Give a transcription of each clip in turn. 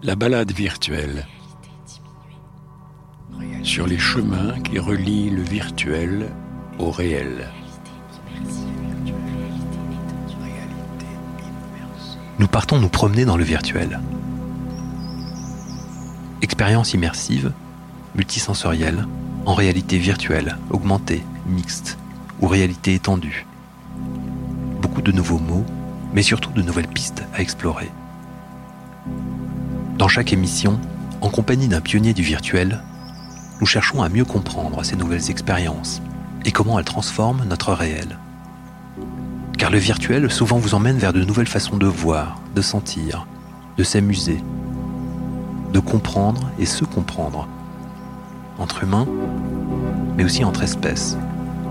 La balade virtuelle sur les chemins qui relient le virtuel au réel. Nous partons nous promener dans le virtuel. Expérience immersive, multisensorielle, en réalité virtuelle, augmentée, mixte ou réalité étendue. Beaucoup de nouveaux mots, mais surtout de nouvelles pistes à explorer. Dans chaque émission, en compagnie d'un pionnier du virtuel, nous cherchons à mieux comprendre ces nouvelles expériences et comment elles transforment notre réel. Car le virtuel souvent vous emmène vers de nouvelles façons de voir, de sentir, de s'amuser, de comprendre et se comprendre, entre humains, mais aussi entre espèces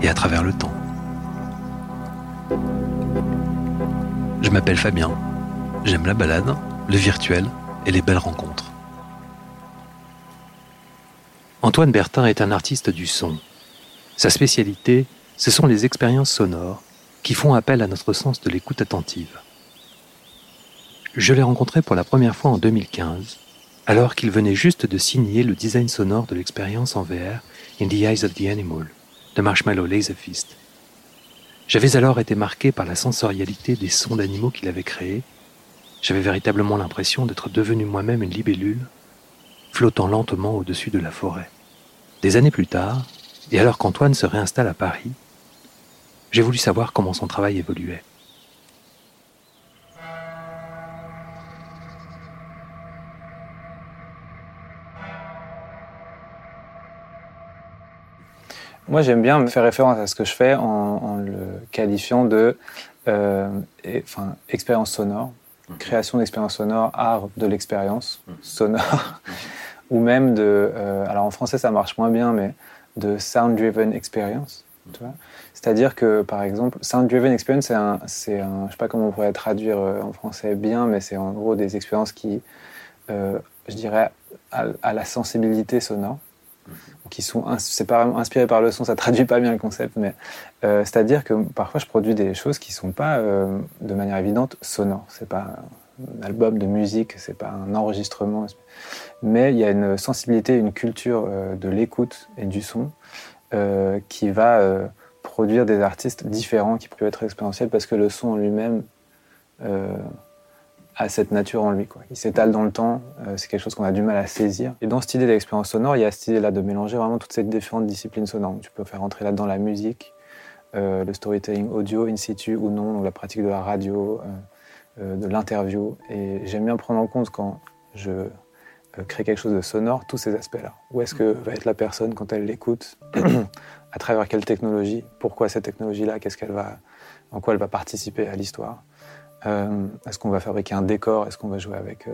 et à travers le temps. Je m'appelle Fabien, j'aime la balade, le virtuel et les belles rencontres. Antoine Bertin est un artiste du son. Sa spécialité, ce sont les expériences sonores qui font appel à notre sens de l'écoute attentive. Je l'ai rencontré pour la première fois en 2015, alors qu'il venait juste de signer le design sonore de l'expérience en VR In the Eyes of the Animal de Marshmallow Laserfist. J'avais alors été marqué par la sensorialité des sons d'animaux qu'il avait créés j'avais véritablement l'impression d'être devenu moi-même une libellule, flottant lentement au-dessus de la forêt. Des années plus tard, et alors qu'Antoine se réinstalle à Paris, j'ai voulu savoir comment son travail évoluait. Moi, j'aime bien faire référence à ce que je fais en, le qualifiant de euh, enfin, expérience sonore. Création d'expériences sonores, art de l'expérience mhm. sonore, ou même de, euh, alors en français ça marche moins bien, mais de sound-driven experience. C'est-à-dire que, par exemple, sound-driven experience, c'est un, c'est un, je sais pas comment on pourrait traduire euh, en français bien, mais c'est en gros des expériences qui, euh, je dirais, à, la sensibilité sonore. Qui sont, c'est pas inspiré par le son, ça traduit pas bien le concept, mais euh, c'est-à-dire que parfois je produis des choses qui sont pas euh, de manière évidente sonores. C'est pas un album de musique, c'est pas un enregistrement, mais il y a une sensibilité, une culture euh, de l'écoute et du son qui va produire des artistes différents qui peuvent être expérientiels parce que le son en lui-même a cette nature en lui. Quoi. Il s'étale dans le temps, c'est quelque chose qu'on a du mal à saisir. Et dans cette idée d'expérience sonore, il y a cette idée-là de mélanger vraiment toutes ces différentes disciplines sonores. Tu peux faire entrer là-dedans la musique, euh, le storytelling audio in situ ou non, donc la pratique de la radio, euh, euh, de l'interview. Et j'aime bien prendre en compte quand je crée quelque chose de sonore, tous ces aspects-là. Où est-ce que va être la personne quand elle l'écoute À travers quelle technologie Pourquoi cette technologie-là Qu'est-ce qu'elle va, en quoi elle va participer à l'histoire Est-ce qu'on va fabriquer un décor? Est-ce qu'on va jouer avec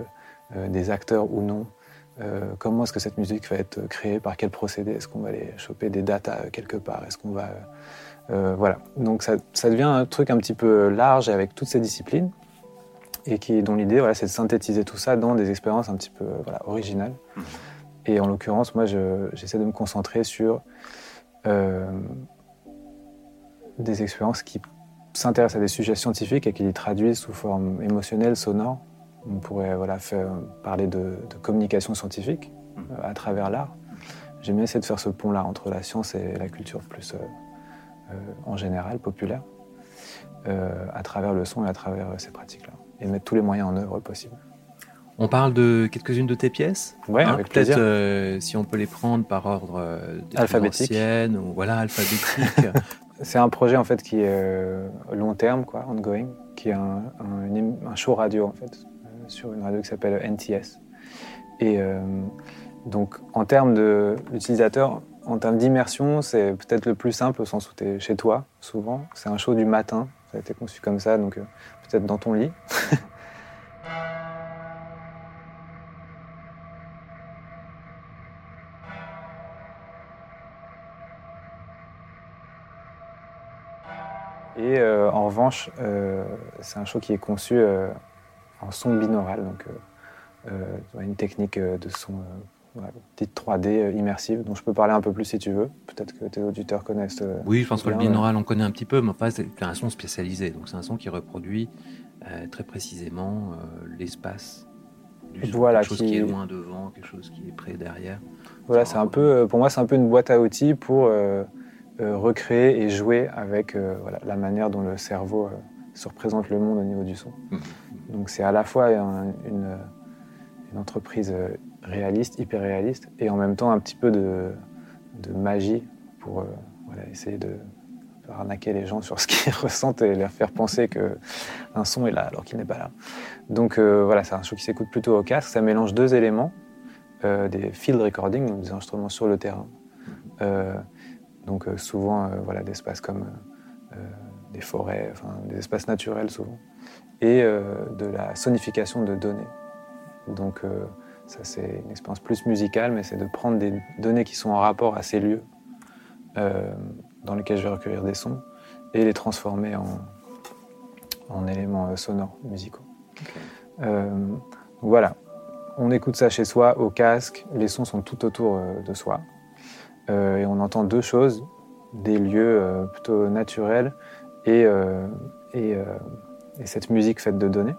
des acteurs ou non? Comment est-ce que cette musique va être créée? Par quel procédé? Est-ce qu'on va aller choper des datas quelque part? Est-ce qu'on va euh, voilà. Donc ça, devient un truc un petit peu large avec toutes ces disciplines et qui, dont l'idée, voilà, c'est de synthétiser tout ça dans des expériences un petit peu voilà, originales. Mmh. Et en l'occurrence, moi, j'essaie de me concentrer sur euh, des expériences qui s'intéressent à des sujets scientifiques et qui les traduisent sous forme émotionnelle, sonore. On pourrait voilà, faire, parler de, communication scientifique euh, à travers l'art. J'aime bien essayer de faire ce pont-là entre la science et la culture plus euh, en général, populaire, euh, à travers le son et à travers ces pratiques-là. Et mettre tous les moyens en œuvre possibles. On parle de quelques-unes de tes pièces. Oui, hein, avec Peut-être euh, si on peut les prendre par ordre alphabétique. ou voilà alphabétique. C'est un projet en fait qui est long terme, quoi, ongoing, qui est un, show radio en fait sur une radio qui s'appelle NTS. Et donc en termes de l'utilisateur, en termes d'immersion, c'est peut-être le plus simple au sens où tu es chez toi, souvent. C'est un show du matin, ça a été conçu comme ça, donc euh, peut-être dans ton lit. Et euh, en revanche, euh, c'est un show qui est conçu en son binaural, donc une technique de son petite 3D euh, immersive dont je peux parler un peu plus si tu veux. Peut-être que tes auditeurs connaissent. Euh, oui, je pense que le binaural, on connaît un petit peu, mais enfin, c'est un son spécialisé. Donc, c'est un son qui reproduit euh, très précisément l'espace du son, Voilà, quelque chose qui- qui est loin devant, quelque chose qui est près derrière. Voilà, c'est un peu, euh, pour moi, c'est un peu une boîte à outils pour euh, euh, recréer et jouer avec euh, voilà, la manière dont le cerveau euh, se représente le monde au niveau du son. Mhm. Donc c'est à la fois un- une, une entreprise euh, réaliste, hyper réaliste, et en même temps un petit peu de, de magie pour euh, voilà, essayer de arnaquer les gens sur ce qu'ils ressentent et leur faire penser qu'un son est là alors qu'il n'est pas là. Donc euh, voilà, c'est un show qui s'écoute plutôt au casque. Ça mélange deux éléments, euh, des field recording, donc des enregistrements sur le terrain. Donc euh, souvent euh, voilà, d'espaces comme euh, des forêts, enfin, des espaces naturels souvent, et de la sonification de données. Donc ça c'est une expérience plus musicale, mais c'est de prendre des données qui sont en rapport à ces lieux dans lesquels je vais recueillir des sons et les transformer en, en éléments sonores, musicaux. Euh, voilà, on écoute ça chez soi, au casque, les sons sont tout autour de soi. Euh, et on entend deux choses, des lieux euh, plutôt naturels et, euh, et, et cette musique faite de données.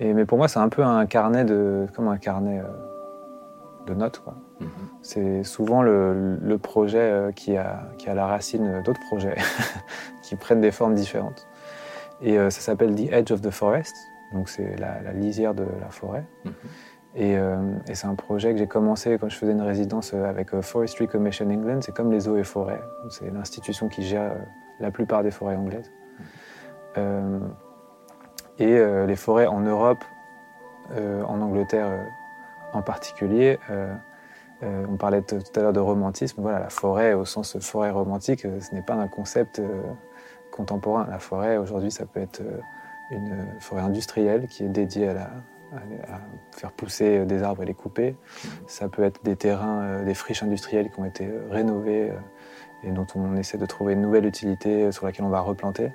Et, mais pour moi, c'est un peu un carnet de, comme un carnet de notes. Mhm. C'est souvent le, le projet qui a, qui a la racine d'autres projets qui prennent des formes différentes. Et ça s'appelle The Edge of the Forest, donc c'est la, la lisière de la forêt. Mhm. Et, euh, et c'est un projet que j'ai commencé quand je faisais une résidence euh, avec euh, Forestry Commission England. C'est comme les eaux et forêts. C'est l'institution qui gère la plupart des forêts anglaises. Et les forêts en Europe, en Angleterre en particulier, on parlait tout à l'heure de romantisme. Voilà, la forêt, au sens forêt romantique, ce n'est pas un concept contemporain. La forêt, aujourd'hui, ça peut être une forêt industrielle qui est dédiée à, la, à- faire pousser des arbres et les couper. Ça peut être des terrains, euh, des friches industrielles qui ont été euh, rénovées euh, et dont on essaie de trouver une nouvelle utilité sur laquelle on va replanter.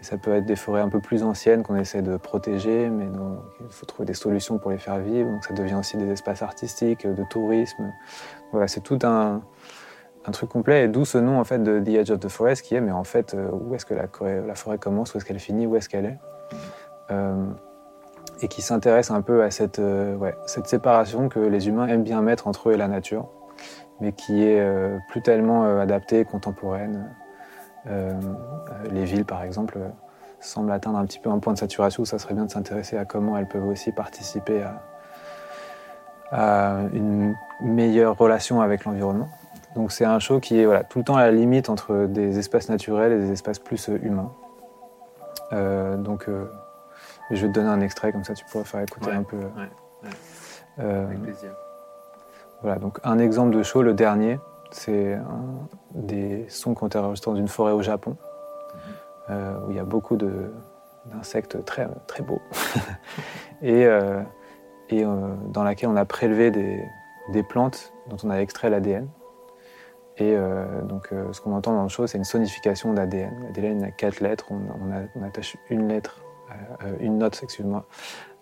Et ça peut être des forêts un peu plus anciennes qu'on essaie de protéger, mais dont il faut trouver des solutions pour les faire vivre. Donc ça devient aussi des espaces artistiques, de tourisme. Voilà, c'est tout un, truc complet. Et d'où ce nom en fait de The Edge of the Forest qui est, mais en fait, où est-ce que la, forêt commence, où est-ce qu'elle finit, où est-ce qu'elle est, Et qui s'intéresse un peu à cette, euh, cette séparation que les humains aiment bien mettre entre eux et la nature, mais qui est euh, plus tellement euh, adaptée, contemporaine. Euh, euh, les villes, par exemple, semblent atteindre un petit peu un point de saturation où ça serait bien de s'intéresser à comment elles peuvent aussi participer à, une meilleure relation avec l'environnement. Donc c'est un show qui est tout le temps à la limite entre des espaces naturels et des espaces plus humains. Donc je vais te donner un extrait, comme ça tu pourras faire écouter Ouais, un peu. ouais, ouais. Euh, Avec plaisir. voilà, donc un exemple de show, le dernier, c'est un- des sons ont été enregistrés dans une forêt au Japon, euh, où il y a beaucoup de- d'insectes très, très beaux, et, euh, et dans laquelle on a prélevé des, des plantes dont on a extrait l'ADN. Et euh, donc euh, ce qu'on entend dans le show, c'est une sonification d'ADN. L'ADN a quatre lettres, on, on a- on attache une lettre, une note, excuse-moi,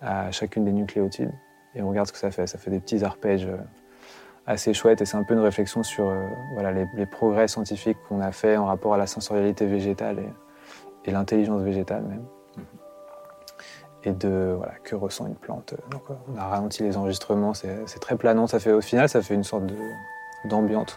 à chacune des nucléotides et on regarde ce que ça fait. Ça fait des petits arpèges euh, assez chouettes et c'est un peu une réflexion sur euh, voilà, les, les progrès scientifiques qu'on a fait en rapport à la sensorialité végétale et, et l'intelligence végétale même. Et de voilà, que ressent une plante. Donc, euh, on a ralenti les enregistrements, c'est très planant. Ça fait, au final, ça fait une sorte d'ambiance.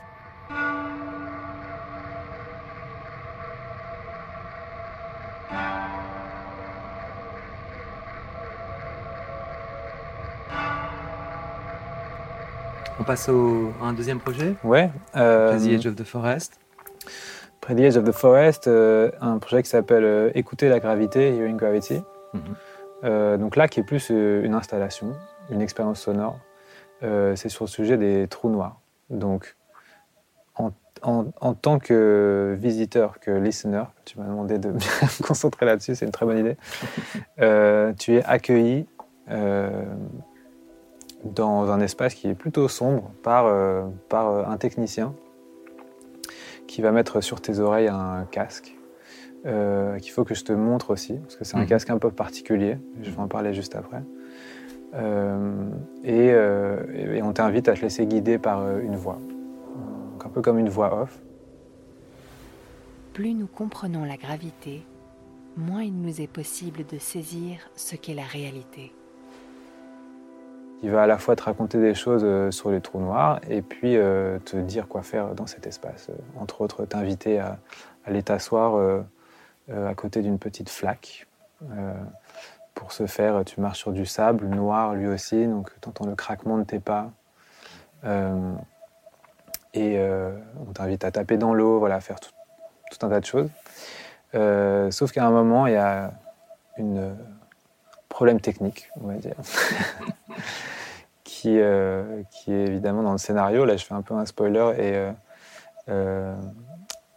On passe au, à un deuxième projet, Ouais. euh, The Edge of the Forest. Près The Edge of the Forest, euh, un projet qui s'appelle euh, Écouter la gravité, Hearing Gravity. Mhm. Euh, donc là, qui est plus une installation, une expérience sonore. C'est sur le sujet des trous noirs. Donc, en, en- en tant que visiteur, que listener, tu m'as demandé de bien me concentrer là-dessus, c'est une très bonne idée. Tu es accueilli dans un espace qui est plutôt sombre par, euh, par euh, un technicien qui va mettre sur tes oreilles un casque euh, qu'il faut que je te montre aussi, parce que c'est un Mhm. casque un peu particulier, je vais en parler juste après. Euh, et, euh, et on t'invite à te laisser guider par euh, une voix, Donc, un peu comme une voix off. Plus nous comprenons la gravité, moins il nous est possible de saisir ce qu'est la réalité. Il va à la fois te raconter des choses euh, sur les trous noirs et puis euh, te dire quoi faire dans cet espace. Euh, Entre autres, t'inviter à, aller t'asseoir à côté d'une petite flaque. Pour ce faire, tu marches sur du sable noir lui aussi, donc tu entends le craquement de tes pas. Et on t'invite à taper dans l'eau, voilà, à faire tout, un tas de choses. Sauf qu'à un moment, il y a un problème technique, on va dire, qui, euh, qui est évidemment dans le scénario. Là, je fais un peu un spoiler et, euh, euh,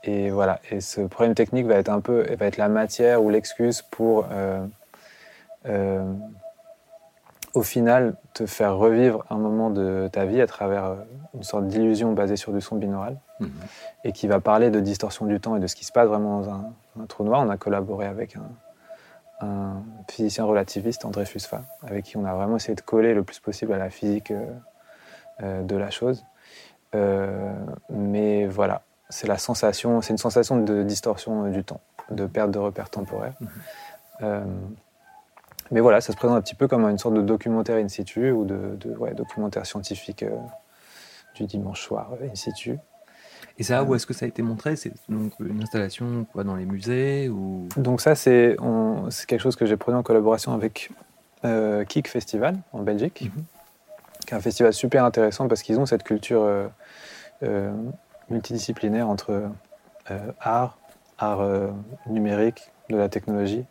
et voilà. Et ce problème technique va être un peu, va être la matière ou l'excuse pour, au final, te faire revivre un moment de ta vie à travers une sorte d'illusion basée sur du son binaural Mhm. et qui va parler de distorsion du temps et de ce qui se passe vraiment dans un, un trou noir. On a collaboré avec un, un physicien relativiste, André Fusfa, avec qui on a vraiment essayé de coller le plus possible à la physique euh, euh, de la chose. Euh, mais voilà, c'est la sensation, c'est une sensation de distorsion du temps, de perte de repères temporaires. Euh, mais voilà, ça se présente un petit peu comme une sorte de documentaire in situ ou de, de ouais, documentaire scientifique euh, du dimanche soir in situ. Et ça, où est-ce que ça a été montré? C'est donc une installation quoi, dans les musées ou... Donc ça, c'est quelque chose que j'ai produit en collaboration avec euh, Kik Festival en Belgique, Mhm. qui est un festival super intéressant parce qu'ils ont cette culture euh, euh, multidisciplinaire entre euh, art, art numérique, de la technologie,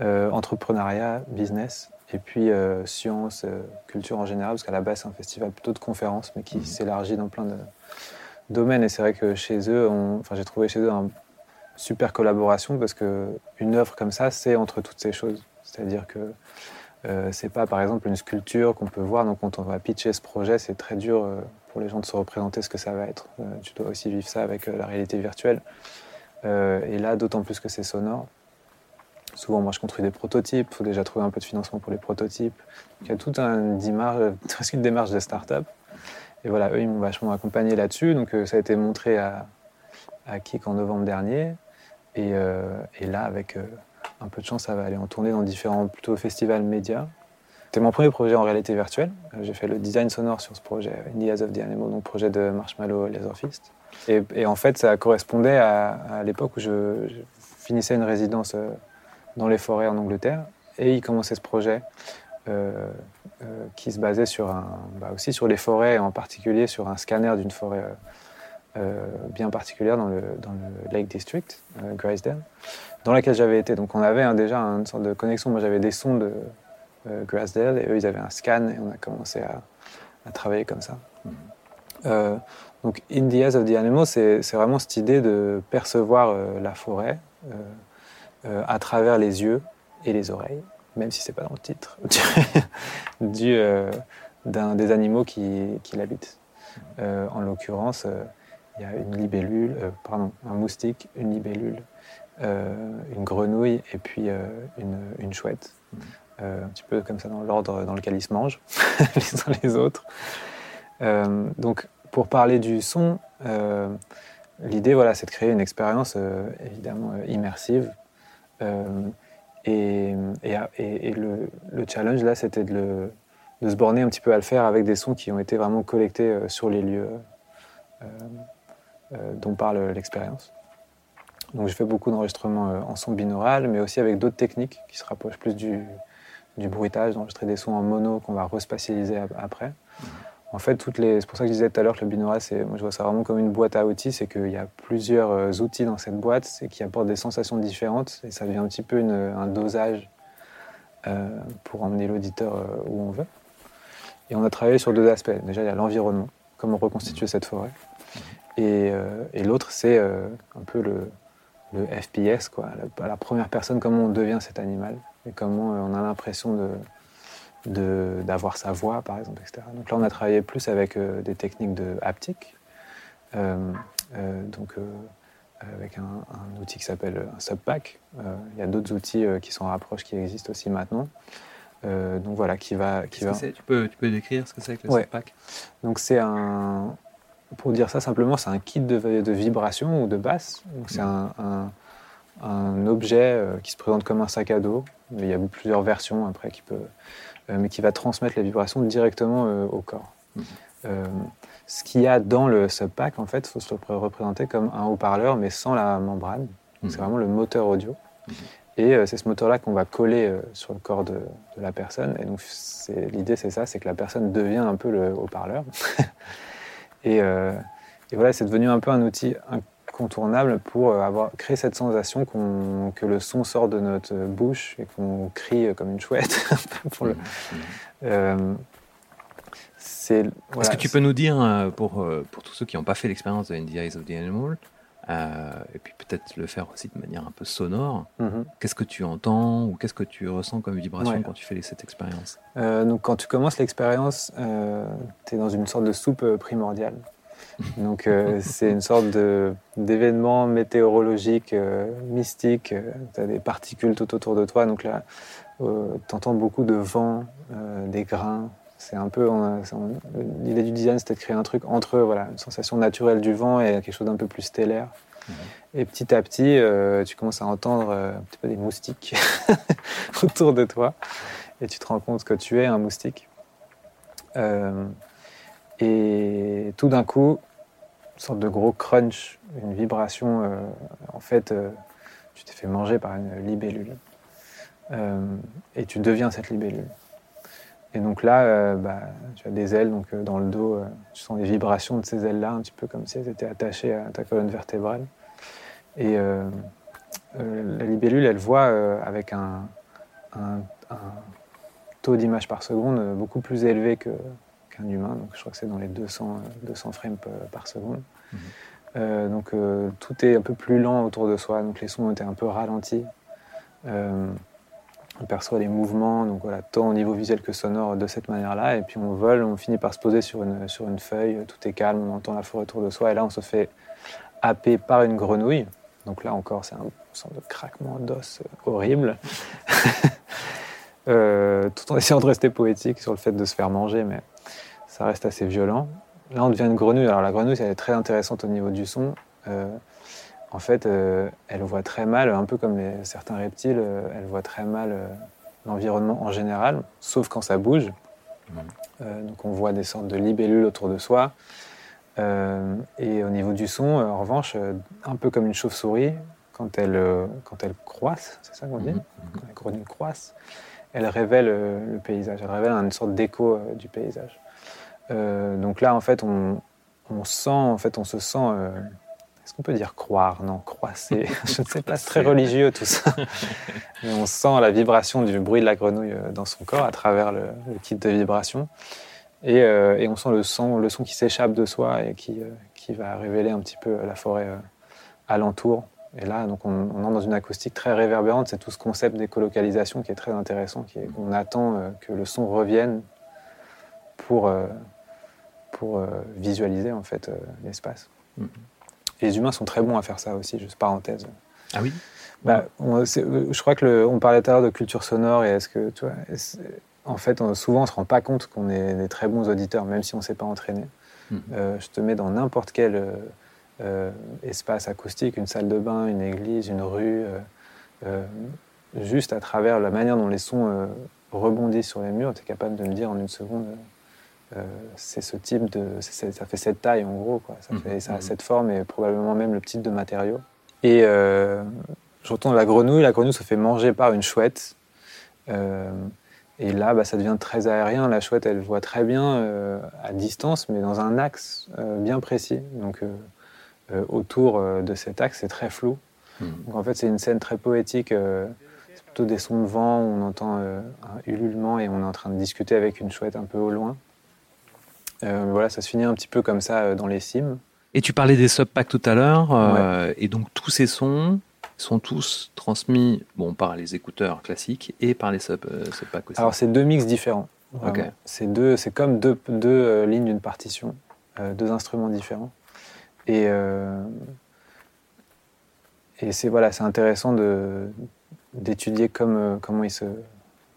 entrepreneuriat, business, et puis euh, sciences, euh, culture en général, parce qu'à la base, c'est un festival plutôt de conférences, mais qui Mhm. s'élargit dans plein de domaines. Et c'est vrai que chez eux, j'ai trouvé chez eux un super collaboration parce que une œuvre comme ça, c'est entre toutes ces choses. C'est-à-dire que euh, c'est pas par exemple une sculpture qu'on peut voir. Donc quand on va pitcher ce projet, c'est très dur euh, pour les gens de se représenter ce que ça va être. Euh, tu dois aussi vivre ça avec euh, la réalité virtuelle. Et là, d'autant plus que c'est sonore. Souvent, moi, je construis des prototypes. Il faut déjà trouver un peu de financement pour les prototypes. Il y a toute une démarche, une démarche de start-up. Et voilà, eux, ils m'ont vachement accompagné là-dessus. Donc, euh, ça a été montré à, à Kik en novembre dernier. Et, euh, là, avec euh, un peu de chance, ça va aller en tournée dans différents plutôt festivals médias. C'était mon premier projet en réalité virtuelle. J'ai fait le design sonore sur ce projet, In the Eyes of the Animal, donc projet de Marshmallow Laserfist. Et, et en fait, ça correspondait à, l'époque où je, je finissais une résidence dans les forêts en Angleterre. Et il commençait ce projet euh, euh, qui se basait bah aussi sur les forêts, en particulier sur un scanner d'une forêt euh, bien particulière dans le, Lake District, Graysdale, dans laquelle j'avais été. Donc on avait hein, déjà une sorte de connexion. Moi j'avais des sons de Graysdale et eux ils avaient un scan et on a commencé à, travailler comme ça. Donc In the Eyes of the Animal, c'est vraiment cette idée de percevoir la forêt à travers les yeux et les oreilles, même si c'est pas dans le titre, du, euh, d'un des animaux qui, qui l'habitent. Euh, en l'occurrence, euh, il y a une libellule, pardon, un moustique, une libellule, une grenouille et puis une, une chouette. Euh, un petit peu comme ça dans l'ordre dans lequel ils se mangent, les uns les autres. Donc, pour parler du son, l'idée, voilà, c'est de créer une expérience évidemment immersive. Euh, et, le, le challenge, là, c'était de, se borner un petit peu à le faire avec des sons qui ont été vraiment collectés euh, sur les lieux euh, euh, dont parle l'expérience. Donc, je fais beaucoup d'enregistrements en son binaural, mais aussi avec d'autres techniques qui se rapprochent plus du, du bruitage, d'enregistrer des sons en mono qu'on va respatialiser ap- après. En fait, c'est pour ça que je disais tout à l'heure que le c'est... moi je vois ça vraiment comme une boîte à outils, c'est qu'il y a plusieurs euh, outils dans cette boîte et qui apportent des sensations différentes et ça devient un petit peu une- un dosage euh, pour emmener l'auditeur euh, où on veut. Et on a travaillé sur deux aspects. Déjà, il y a l'environnement, comment reconstituer cette forêt. Et, euh, l'autre, c'est euh, un peu le, FPS, quoi, la, première personne, comment on devient cet animal et comment euh, on a l'impression de- d'avoir sa voix, par exemple, etc. Donc là, on a travaillé plus avec euh, des techniques de haptique, euh, euh, donc avec un, un outil qui s'appelle un subpack. Il y a d'autres outils qui sont en rapproche qui existent aussi maintenant. Donc voilà, qui va, qui va. tu, peux, tu peux décrire ce que c'est que le Ouais. Subpack? Donc c'est un, pour dire ça simplement, c'est un kit de, de vibration ou de basse. Donc c'est un, un- un objet qui se présente comme un sac à dos Il y a plusieurs versions après qui peut, mais qui va transmettre les vibrations directement au corps. Mhm. ce qu'il y a dans le subpack, en fait, il faut se le représenter comme un haut-parleur, mais sans la membrane. Mhm. C'est vraiment le moteur audio. Mhm. Et euh, c'est ce moteur-là qu'on va coller euh, sur le corps de, de la personne. Et donc l'idée, c'est ça, c'est que la personne devient un peu le haut-parleur. et, euh, et, voilà, c'est devenu un peu un outil incontournable pour avoir créé cette sensation que le son sort de notre bouche et qu'on crie comme une chouette. pour le, Mmh. Est-ce que tu peux nous dire, pour, pour tous ceux qui n'ont pas fait l'expérience de In the Eyes of the Animal, euh, et puis peut-être le faire aussi de manière un peu sonore. Mhm. Qu'est-ce que tu entends ou qu'est-ce que tu ressens comme vibration quand tu fais cette expérience? Euh, Donc quand tu commences l'expérience, euh, tu es dans une sorte de soupe primordiale. Donc c'est une sorte d'événement météorologique mystique. tu as des particules tout autour de toi. Donc là, tu entends beaucoup de vent, des grains, c'est un peu l'idée du design c'était de créer un truc entre voilà une sensation naturelle du vent et quelque chose d'un peu plus stellaire. Et petit à petit euh, tu commences à entendre euh, un petit peu des moustiques autour de toi. Et tu te rends compte que tu es un moustique. Euh, et tout d'un coup une sorte de gros crunch une vibration en fait tu t'es fait manger par une libellule et tu deviens cette libellule et donc là, euh, bah, tu as des ailes donc, euh, dans le dos, euh, tu sens les vibrations de ces ailes-là, un petit peu comme si elles étaient attachées à ta colonne vertébrale. Et la libellule, elle voit avec un, taux d'image par seconde beaucoup plus élevé qu'un humain. Donc je crois que c'est dans les 200, 200 frames par seconde. Mhm. donc tout est un peu plus lent autour de soi, donc les sons ont été un peu ralentis on perçoit les mouvements, donc voilà, tant au niveau visuel que sonore de cette manière-là. Et puis on vole, on finit par se poser sur une, sur une feuille, tout est calme, on entend la forêt autour de soi. Et là, on se fait happer par une grenouille. Donc là encore, c'est un sorte de craquement d'os horrible. euh, tout en essayant de rester poétique sur le fait de se faire manger, mais ça reste assez violent. Là, on devient une grenouille. Alors la grenouille, elle est très intéressante au niveau du son. Euh, en fait, euh, elle voit très mal, un peu comme certains reptiles, euh, elle voit très mal l'environnement en général, sauf quand ça bouge. Donc on voit des sortes de libellules autour de soi. et au niveau du son, en revanche, un peu comme une chauve-souris, quand elle, quand elle croisse, c'est ça qu'on dit Mhm. Quand la grenouille croisse, elle révèle le paysage, elle révèle une sorte d'écho du paysage. Donc là, en fait, on, on, sent, en fait, on se sent est-ce qu'on peut dire croire? Non, croire, c'est, je ne sais pas, c'est très religieux tout ça. Mais on sent la vibration du bruit de la grenouille euh, dans son corps à travers le, kit de vibration. Et, euh, et, on sent le son, le son qui s'échappe de soi et qui, euh, qui va révéler un petit peu la forêt alentour. Et là, donc on, on, entre dans une acoustique très réverbérante. C'est tout ce concept d'écolocalisation qui est très intéressant, qui est qu'on attend que le son revienne pour, pour visualiser en fait l'espace. Mm-hmm. Les humains sont très bons à faire ça aussi, juste parenthèse. Ah oui? Bah, on, Je crois que le, on parlait tout à l'heure de culture sonore et est-ce que, tu vois, en fait, on, souvent on se rend pas compte qu'on est des très bons auditeurs, même si on ne s'est pas entraîné. Mmh. Euh, je te mets dans n'importe quel euh, euh, espace acoustique, une salle de bain, une église, une rue, euh, juste à travers la manière dont les sons rebondissent sur les murs, tu es capable de me dire en une seconde. Euh, c'est ce type de. ça fait cette taille en gros, quoi. Ça, fait, ça a cette forme et probablement même le type de matériau. Et euh, je retourne à la grenouille. La grenouille se fait manger par une chouette. Euh, et là, bah, ça devient très aérien. La chouette, elle voit très bien euh, à distance, mais dans un axe bien précis. Donc autour de cet axe, c'est très flou. Mmh. Donc en fait, c'est une scène très poétique. c'est plutôt des sons de vent. On entend un ululement et on est en train de discuter avec une chouette un peu au loin. Euh, voilà, ça se finit un petit peu comme ça euh, dans les cimes. Et tu parlais des subpacks tout à l'heure, euh, ouais. et donc tous ces sons sont tous transmis bon, par les écouteurs classiques et par les sub, subpacks aussi. Alors c'est deux mix différents. Okay. C'est deux, c'est comme deux, deux lignes d'une partition, deux instruments différents. Et et c'est voilà, c'est intéressant de d'étudier comme comment ils se,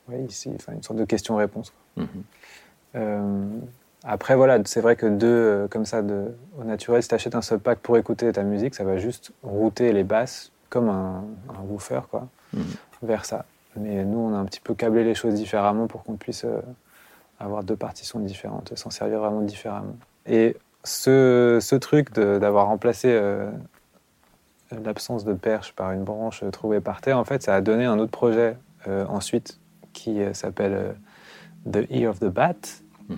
ouais, ici, enfin une sorte de question-réponse. Mm -hmm. Après, voilà, c'est vrai que deux, euh, comme ça, de, au naturel, si tu achètes un subpack pour écouter ta musique, ça va juste router les basses comme un, un woofer, quoi, mmh. vers ça. mais nous, on a un petit peu câblé les choses différemment pour qu'on puisse avoir deux partitions différentes, s'en servir vraiment différemment. Et ce, ce truc d'avoir remplacé l'absence de perche par une branche trouvée par terre, en fait, ça a donné un autre projet ensuite qui s'appelle The Ear of the Bat, mhm.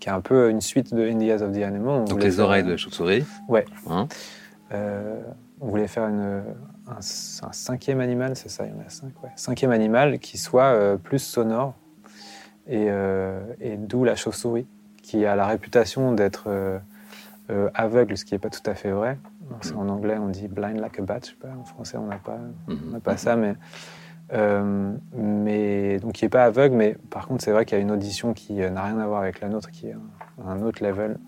Qui est un peu une suite de Indias of the Animal. Donc les oreilles de la chauve-souris Ouais. Hein euh, on voulait faire une, un, cinquième animal, c'est ça, il y en a cinq, ouais. Cinquième animal qui soit euh, plus sonore, et, euh, et d'où la chauve-souris, qui a la réputation d'être aveugle, ce qui n'est pas tout à fait vrai. Mhm. En anglais, on dit blind like a bat, je sais pas, en français, on n'a pas, mhm. pas ça, mais euh, mais donc, il n'est pas aveugle, mais par contre, c'est vrai qu'il y a une audition qui euh, n'a rien à voir avec la nôtre, qui est un, autre level,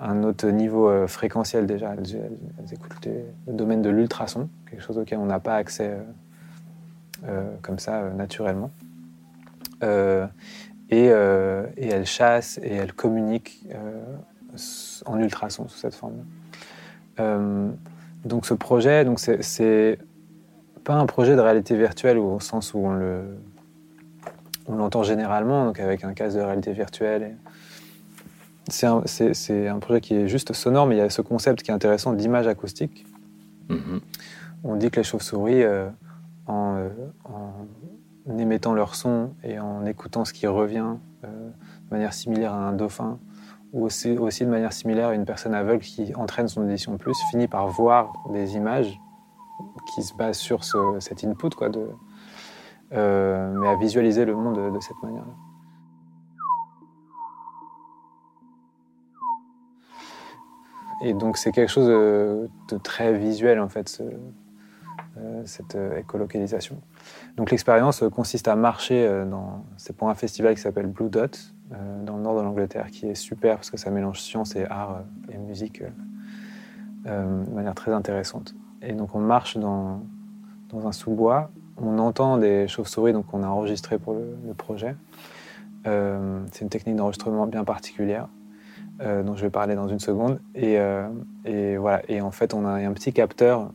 un autre niveau euh, fréquentiel déjà. Elles, écoutent le domaine de l'ultrason, quelque chose auquel on n'a pas accès comme ça naturellement. Et, et, elles chassent et elles communiquent en ultrason sous cette forme. donc ce projet, donc c'est pas un projet de réalité virtuelle au sens où on le on l'entend généralement, donc avec un casque de réalité virtuelle. C'est un, un, projet qui est juste sonore, mais il y a ce concept qui est intéressant d'image acoustique. Mm-hmm. On dit que les chauves-souris, euh, euh, en, émettant leur son et en écoutant ce qui revient euh, de manière similaire à un dauphin, ou aussi, aussi, de manière similaire à une personne aveugle qui entraîne son audition plus, finit par voir des images qui se base sur cet input, quoi, euh, mais à visualiser le monde de, cette manière-là. Et donc c'est quelque chose de, très visuel en fait, euh, cette euh, écolocalisation. Donc l'expérience consiste à marcher dans, c'est pour un festival qui s'appelle Blue Dot dans le nord de l'Angleterre, qui est super parce que ça mélange science et art et musique de manière très intéressante. Et donc on marche dans, dans un sous-bois, on entend des chauves-souris donc on a enregistré pour le, projet. Euh, c'est une technique d'enregistrement bien particulière euh, dont je vais parler dans une seconde. Et, euh, et voilà. Et en fait, on a un petit capteur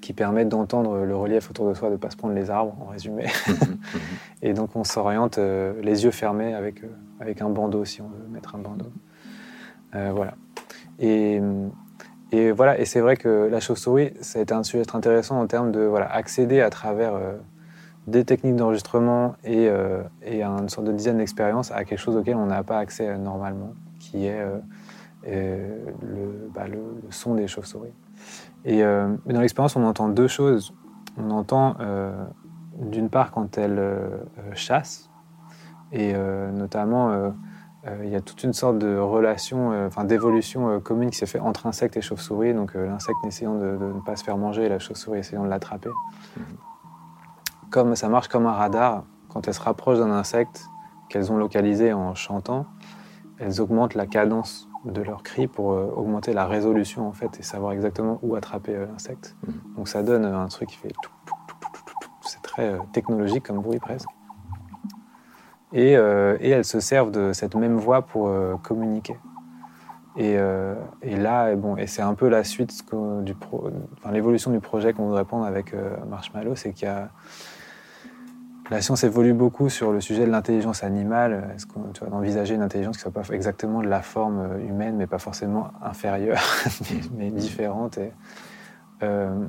qui permet d'entendre le relief autour de soi, de ne pas se prendre les arbres, en résumé. Mhm, mhm. et donc, on s'oriente les yeux fermés avec, avec un bandeau, si on veut mettre un bandeau. voilà. Et, et voilà, et c'est vrai que la chauve-souris, ça a été un sujet très intéressant en termes de voilà, accéder à travers euh, des techniques d'enregistrement et, euh, une sorte de dizaine d'expériences à quelque chose auquel on n'a pas accès euh, normalement, qui est le, bah, le, son des chauves-souris. Et dans l'expérience, on entend deux choses. On entend d'une part quand elles chassent, et notamment il y a toute une sorte de relation, euh, enfin d'évolution euh, commune qui s'est faite entre insectes et chauves-souris. Donc l'insecte essayant de, ne pas se faire manger et la chauve-souris essayant de l'attraper. Mhm. Comme ça marche comme un radar, quand elles se rapprochent d'un insecte qu'elles ont localisé en chantant, elles augmentent la cadence de leur cri pour augmenter la résolution en fait et savoir exactement où attraper l'insecte. Mhm. Donc ça donne un truc qui fait c'est très technologique comme bruit presque. Euh, et, elles se servent de cette même voix pour euh, communiquer. Et, euh, et, là, bon, et c'est un peu la suite du enfin, l'évolution du projet qu'on voudrait prendre avec Marshmallow, c'est qu'il y a la science évolue beaucoup sur le sujet de l'intelligence animale. Est-ce qu'on tu vois, d'envisager une intelligence qui soit pas exactement de la forme humaine, mais pas forcément inférieure, mais, différente. Et,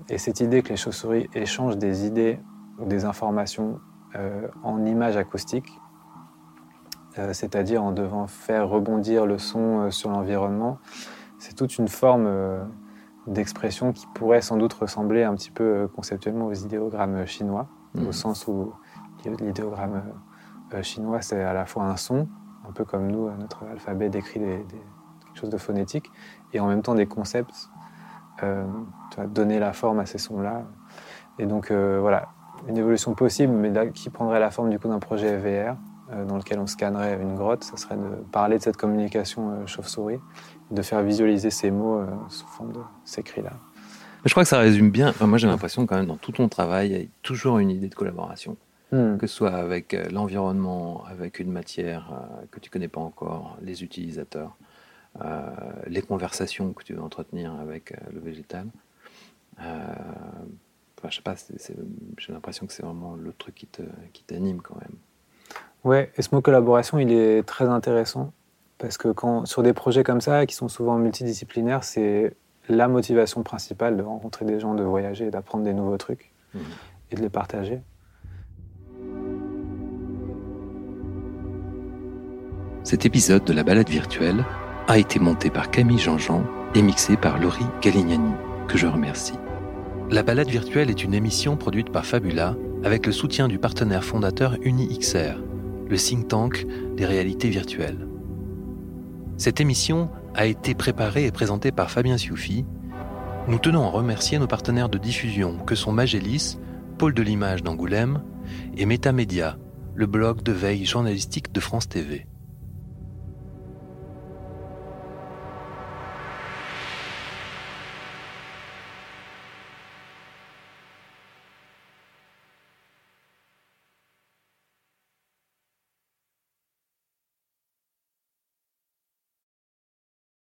et, cette idée que les chauves-souris échangent des idées ou des informations en images acoustiques, euh, c'est-à-dire en devant faire rebondir le son euh, sur l'environnement. C'est toute une forme euh, d'expression qui pourrait sans doute ressembler un petit peu conceptuellement aux idéogrammes chinois, au mmh. sens où l'idéogramme chinois, c'est à la fois un son, un peu comme nous, notre alphabet décrit quelque chose de phonétique, et en même temps des concepts, donner la forme à ces sons-là. Et donc voilà, une évolution possible, mais qui prendrait la forme du coup d'un projet VR, dans lequel on scannerait une grotte, ça serait de parler de cette communication euh, chauve-souris, de faire visualiser ces mots euh, sous forme de ces cris-là. Je crois que ça résume bien. moi, j'ai l'impression quand même dans tout ton travail, il y a toujours une idée de collaboration, hmm. que ce soit avec l'environnement, avec une matière que tu connais pas encore, les utilisateurs, les conversations que tu veux entretenir avec le végétal. Enfin, je sais pas, j'ai l'impression que c'est vraiment le truc qui t'anime quand même. Ouais, et ce mot collaboration, il est très intéressant parce que quand, sur des projets comme ça, qui sont souvent multidisciplinaires, c'est la motivation principale de rencontrer des gens, de voyager, d'apprendre des nouveaux trucs mmh. et de les partager. Cet épisode de la balade virtuelle a été monté par Camille Jean-Jean et mixé par Laurie Galignani, que je remercie. La balade virtuelle est une émission produite par Fabula avec le soutien du partenaire fondateur UniXR, le think tank des réalités virtuelles. Cette émission a été préparée et présentée par Fabien Sioufi. Nous tenons à remercier nos partenaires de diffusion que sont Magélis, Pôle de l'image d'Angoulême et Métamédia, le blog de veille journalistique de France TV.